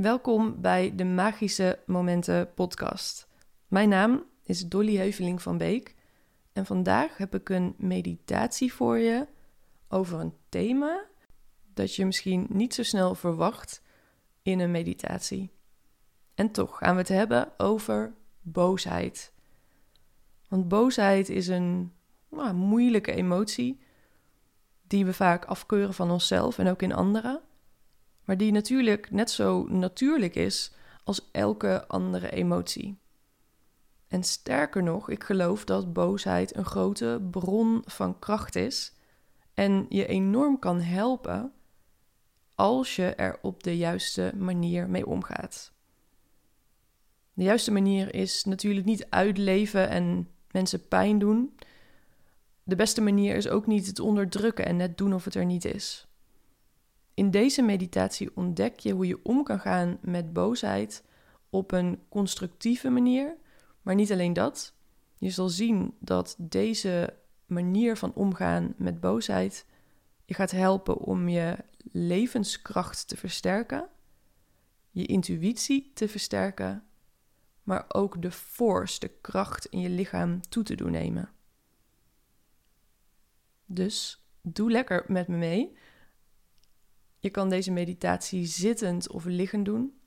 Welkom bij de Magische Momenten podcast. Mijn naam is Dolly Heuveling van Beek en vandaag heb ik een meditatie voor je over een thema dat je misschien niet zo snel verwacht in een meditatie. En toch gaan we het hebben over boosheid. Want boosheid is een nou, moeilijke emotie die we vaak afkeuren van onszelf en ook in anderen maar die natuurlijk net zo natuurlijk is als elke andere emotie. En sterker nog, ik geloof dat boosheid een grote bron van kracht is en je enorm kan helpen als je er op de juiste manier mee omgaat. De juiste manier is natuurlijk niet uitleven en mensen pijn doen. De beste manier is ook niet het onderdrukken en net doen of het er niet is. In deze meditatie ontdek je hoe je om kan gaan met boosheid op een constructieve manier. Maar niet alleen dat. Je zal zien dat deze manier van omgaan met boosheid je gaat helpen om je levenskracht te versterken, je intuïtie te versterken, maar ook de force, de kracht in je lichaam toe te doen nemen. Dus doe lekker met me mee. Je kan deze meditatie zittend of liggend doen.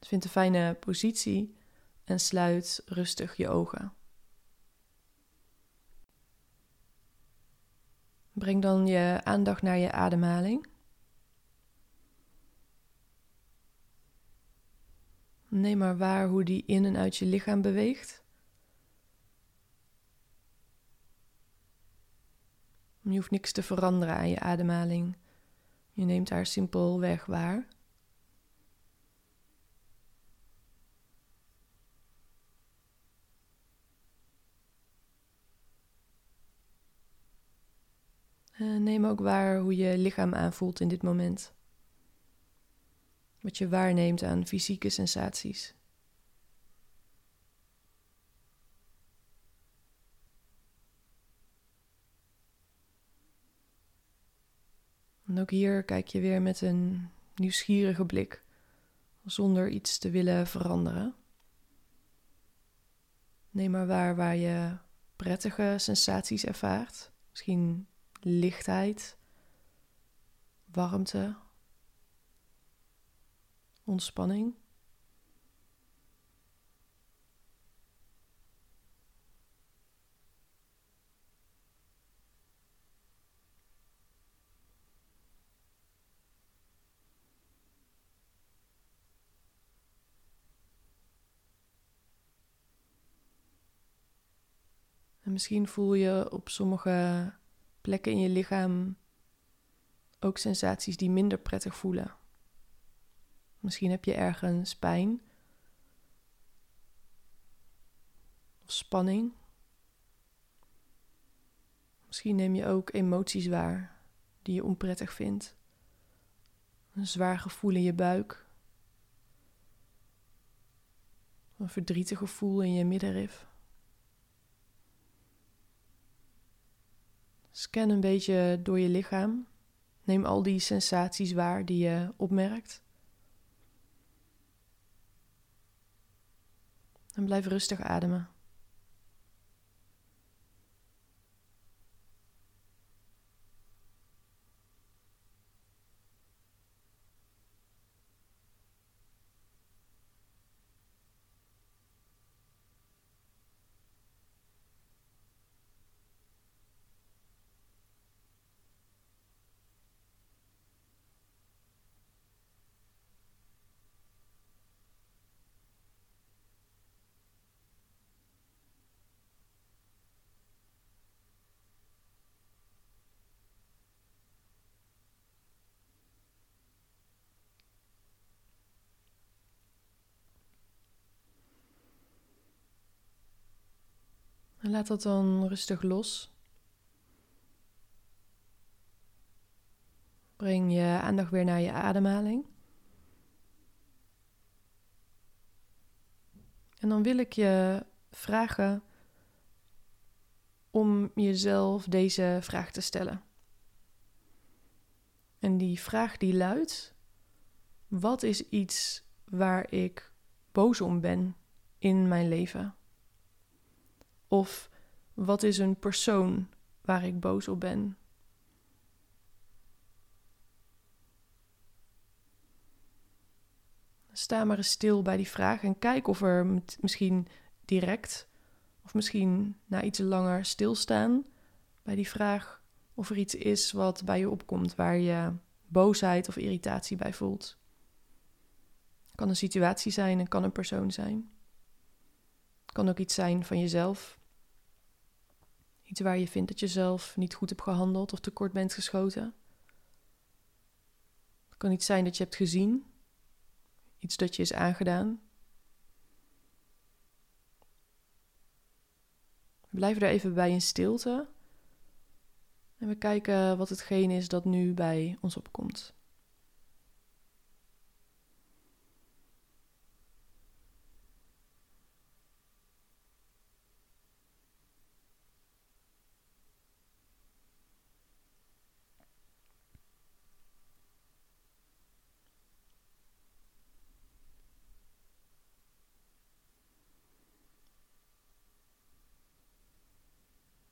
Vind een fijne positie en sluit rustig je ogen. Breng dan je aandacht naar je ademhaling. Neem maar waar hoe die in en uit je lichaam beweegt. Je hoeft niks te veranderen aan je ademhaling. Je neemt haar simpelweg waar. neem ook waar hoe je lichaam aanvoelt in dit moment. Wat je waarneemt aan fysieke sensaties. Ook hier kijk je weer met een nieuwsgierige blik, zonder iets te willen veranderen. Neem maar waar waar je prettige sensaties ervaart. Misschien lichtheid, warmte, ontspanning. En misschien voel je op sommige plekken in je lichaam ook sensaties die minder prettig voelen. Misschien heb je ergens pijn of spanning. Misschien neem je ook emoties waar die je onprettig vindt. Een zwaar gevoel in je buik. Een verdrietig gevoel in je middenrif. Scan een beetje door je lichaam. Neem al die sensaties waar die je opmerkt. En blijf rustig ademen. En laat dat dan rustig los. Breng je aandacht weer naar je ademhaling. En dan wil ik je vragen om jezelf deze vraag te stellen. En die vraag die luidt: wat is iets waar ik boos om ben in mijn leven? Of wat is een persoon waar ik boos op ben? Sta maar eens stil bij die vraag en kijk of er misschien direct of misschien na iets langer stilstaan bij die vraag of er iets is wat bij je opkomt waar je boosheid of irritatie bij voelt. Kan een situatie zijn, het kan een persoon zijn. Het kan ook iets zijn van jezelf. Iets waar je vindt dat je zelf niet goed hebt gehandeld of tekort bent geschoten. Het kan iets zijn dat je hebt gezien, iets dat je is aangedaan. We blijven er even bij in stilte. En we kijken wat hetgeen is dat nu bij ons opkomt.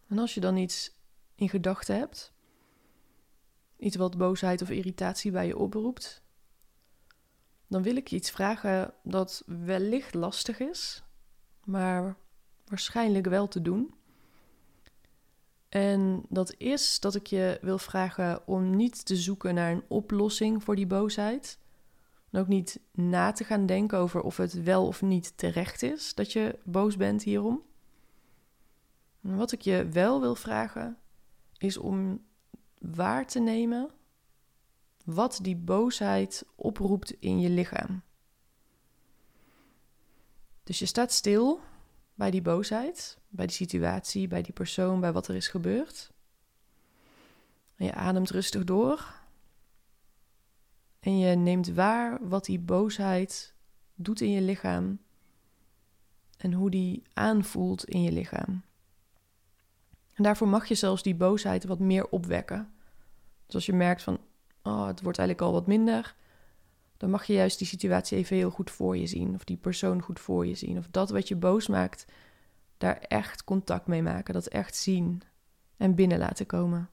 En als je dan iets in gedachten hebt, iets wat boosheid of irritatie bij je oproept, dan wil ik je iets vragen dat wellicht lastig is, maar waarschijnlijk wel te doen. En dat is dat ik je wil vragen om niet te zoeken naar een oplossing voor die boosheid. En ook niet na te gaan denken over of het wel of niet terecht is dat je boos bent hierom. Wat ik je wel wil vragen, is om waar te nemen wat die boosheid oproept in je lichaam. Dus je staat stil bij die boosheid, bij die situatie, bij die persoon, bij wat er is gebeurd. En je ademt rustig door. En je neemt waar wat die boosheid doet in je lichaam en hoe die aanvoelt in je lichaam. En daarvoor mag je zelfs die boosheid wat meer opwekken. Dus als je merkt van, oh, het wordt eigenlijk al wat minder, dan mag je juist die situatie even heel goed voor je zien. Of die persoon goed voor je zien. Of dat wat je boos maakt, daar echt contact mee maken. Dat echt zien en binnen laten komen.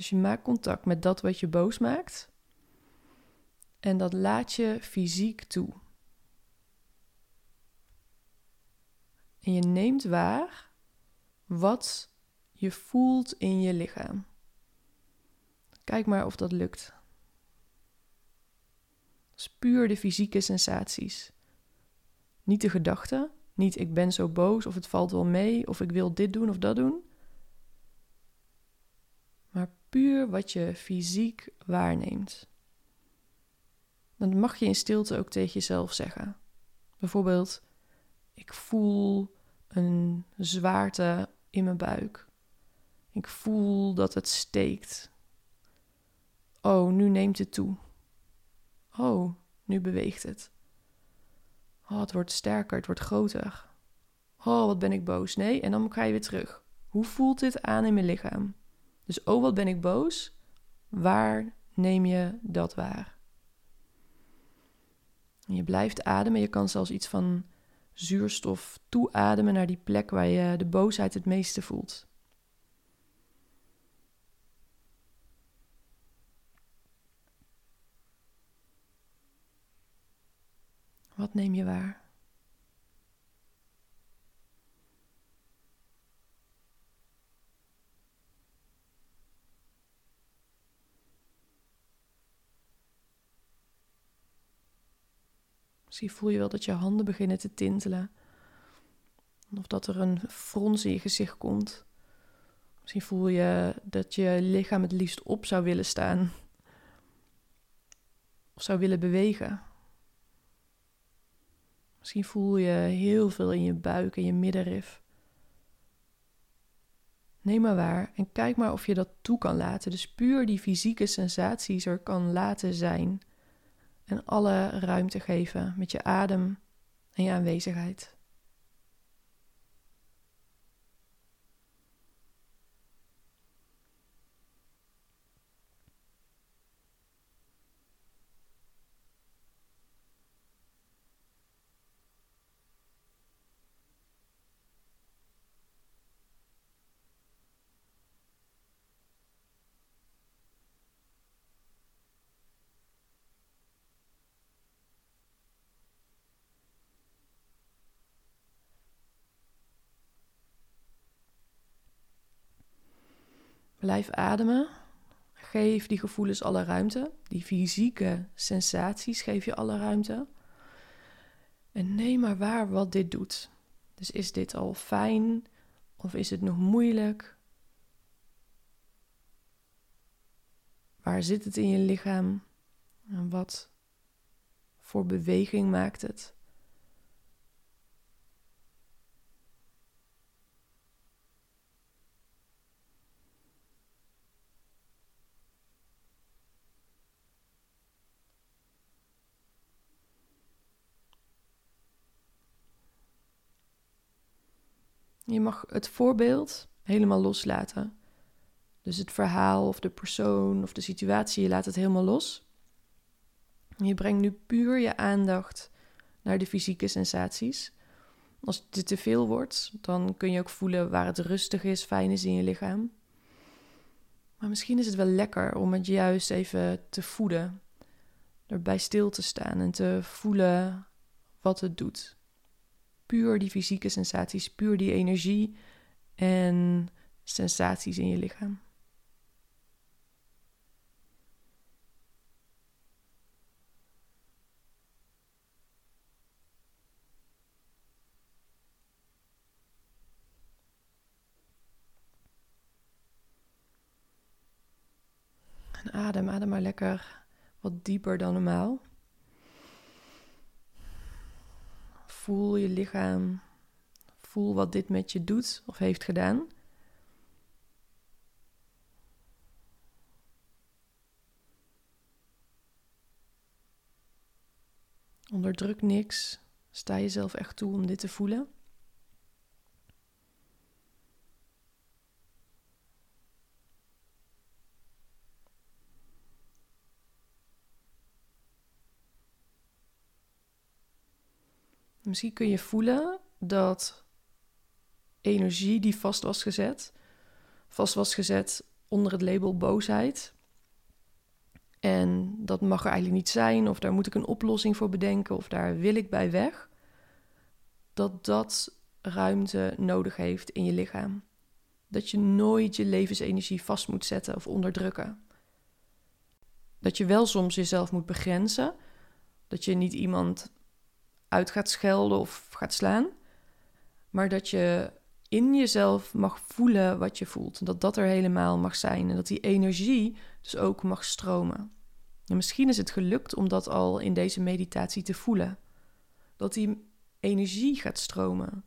Dus je maakt contact met dat wat je boos maakt. En dat laat je fysiek toe. En je neemt waar wat je voelt in je lichaam. Kijk maar of dat lukt. Spuur de fysieke sensaties. Niet de gedachten, niet ik ben zo boos of het valt wel mee of ik wil dit doen of dat doen puur wat je fysiek waarneemt. Dan mag je in stilte ook tegen jezelf zeggen. Bijvoorbeeld, ik voel een zwaarte in mijn buik. Ik voel dat het steekt. Oh, nu neemt het toe. Oh, nu beweegt het. Oh, het wordt sterker, het wordt groter. Oh, wat ben ik boos. Nee, en dan ga je weer terug. Hoe voelt dit aan in mijn lichaam? Dus oh, wat ben ik boos? Waar neem je dat waar? Je blijft ademen. Je kan zelfs iets van zuurstof toeademen naar die plek waar je de boosheid het meeste voelt. Wat neem je waar? Misschien voel je wel dat je handen beginnen te tintelen. Of dat er een frons in je gezicht komt. Misschien voel je dat je lichaam het liefst op zou willen staan. Of zou willen bewegen. Misschien voel je heel veel in je buik en je middenrif. Neem maar waar en kijk maar of je dat toe kan laten. Dus puur die fysieke sensaties er kan laten zijn. En alle ruimte geven met je adem en je aanwezigheid. Blijf ademen. Geef die gevoelens alle ruimte. Die fysieke sensaties geef je alle ruimte. En neem maar waar wat dit doet. Dus is dit al fijn of is het nog moeilijk? Waar zit het in je lichaam? En wat voor beweging maakt het? Je mag het voorbeeld helemaal loslaten. Dus het verhaal of de persoon of de situatie, je laat het helemaal los. Je brengt nu puur je aandacht naar de fysieke sensaties. Als het te veel wordt, dan kun je ook voelen waar het rustig is, fijn is in je lichaam. Maar misschien is het wel lekker om het juist even te voeden. Erbij stil te staan en te voelen wat het doet puur die fysieke sensaties, puur die energie en sensaties in je lichaam. En adem, adem maar lekker wat dieper dan normaal. Voel je lichaam. Voel wat dit met je doet of heeft gedaan. Onderdruk niks. Sta jezelf echt toe om dit te voelen. Misschien kun je voelen dat energie die vast was gezet, vast was gezet onder het label boosheid. En dat mag er eigenlijk niet zijn, of daar moet ik een oplossing voor bedenken, of daar wil ik bij weg. Dat dat ruimte nodig heeft in je lichaam. Dat je nooit je levensenergie vast moet zetten of onderdrukken. Dat je wel soms jezelf moet begrenzen. Dat je niet iemand uit gaat schelden of gaat slaan. Maar dat je in jezelf mag voelen wat je voelt. Dat dat er helemaal mag zijn. En dat die energie dus ook mag stromen. En misschien is het gelukt om dat al in deze meditatie te voelen. Dat die energie gaat stromen.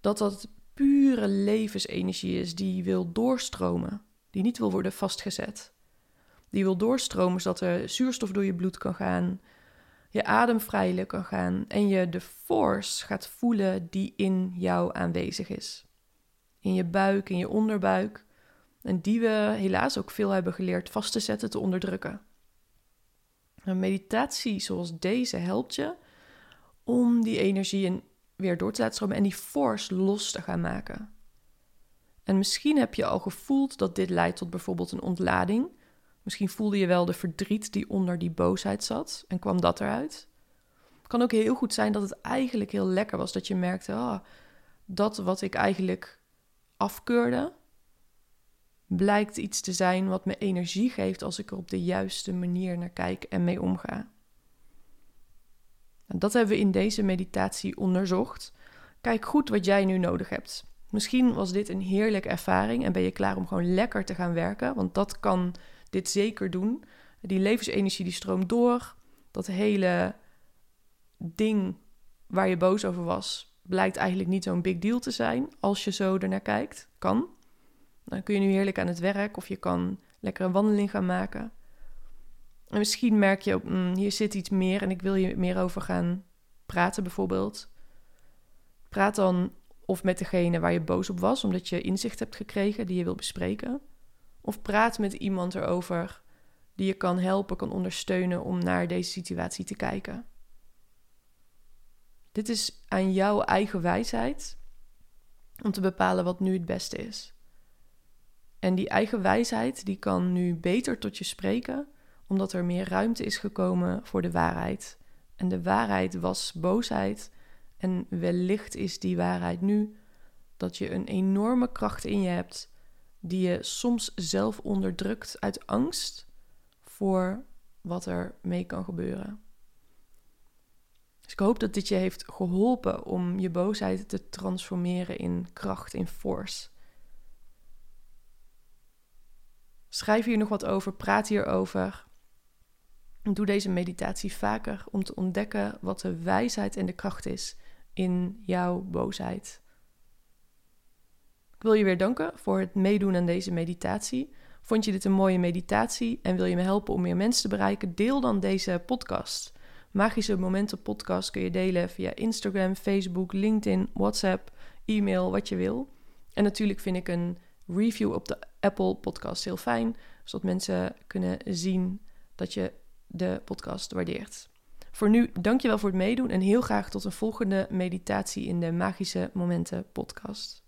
Dat dat pure levensenergie is die wil doorstromen. Die niet wil worden vastgezet. Die wil doorstromen zodat er zuurstof door je bloed kan gaan je adem vrijelijk kan gaan en je de force gaat voelen die in jou aanwezig is. In je buik, in je onderbuik. En die we helaas ook veel hebben geleerd vast te zetten, te onderdrukken. Een meditatie zoals deze helpt je om die energie weer door te laten stromen en die force los te gaan maken. En misschien heb je al gevoeld dat dit leidt tot bijvoorbeeld een ontlading. Misschien voelde je wel de verdriet die onder die boosheid zat en kwam dat eruit. Het kan ook heel goed zijn dat het eigenlijk heel lekker was, dat je merkte, ah, dat wat ik eigenlijk afkeurde, blijkt iets te zijn wat me energie geeft als ik er op de juiste manier naar kijk en mee omga. En dat hebben we in deze meditatie onderzocht. Kijk goed wat jij nu nodig hebt. Misschien was dit een heerlijke ervaring en ben je klaar om gewoon lekker te gaan werken, want dat kan dit zeker doen. Die levensenergie die stroomt door. Dat hele ding waar je boos over was, blijkt eigenlijk niet zo'n big deal te zijn als je zo ernaar kijkt. Kan. Dan kun je nu heerlijk aan het werk of je kan lekker een wandeling gaan maken. En misschien merk je, mm, hier zit iets meer en ik wil je meer over gaan praten bijvoorbeeld. Praat dan of met degene waar je boos op was, omdat je inzicht hebt gekregen die je wil bespreken. Of praat met iemand erover die je kan helpen, kan ondersteunen om naar deze situatie te kijken. Dit is aan jouw eigen wijsheid om te bepalen wat nu het beste is. En die eigen wijsheid die kan nu beter tot je spreken, omdat er meer ruimte is gekomen voor de waarheid. En de waarheid was boosheid. En wellicht is die waarheid nu dat je een enorme kracht in je hebt, die je soms zelf onderdrukt uit angst voor wat er mee kan gebeuren. Dus ik hoop dat dit je heeft geholpen om je boosheid te transformeren in kracht, in force. Schrijf hier nog wat over, praat hierover. Doe deze meditatie vaker om te ontdekken wat de wijsheid en de kracht is in jouw boosheid. Ik wil je weer danken voor het meedoen aan deze meditatie. Vond je dit een mooie meditatie en wil je me helpen om meer mensen te bereiken? Deel dan deze podcast. Magische Momenten podcast kun je delen via Instagram, Facebook, LinkedIn, WhatsApp, e-mail, wat je wil. En natuurlijk vind ik een review op de Apple podcast heel fijn, zodat mensen kunnen zien dat je de podcast waardeert. Voor nu, dankjewel voor het meedoen en heel graag tot een volgende meditatie in de Magische Momenten podcast.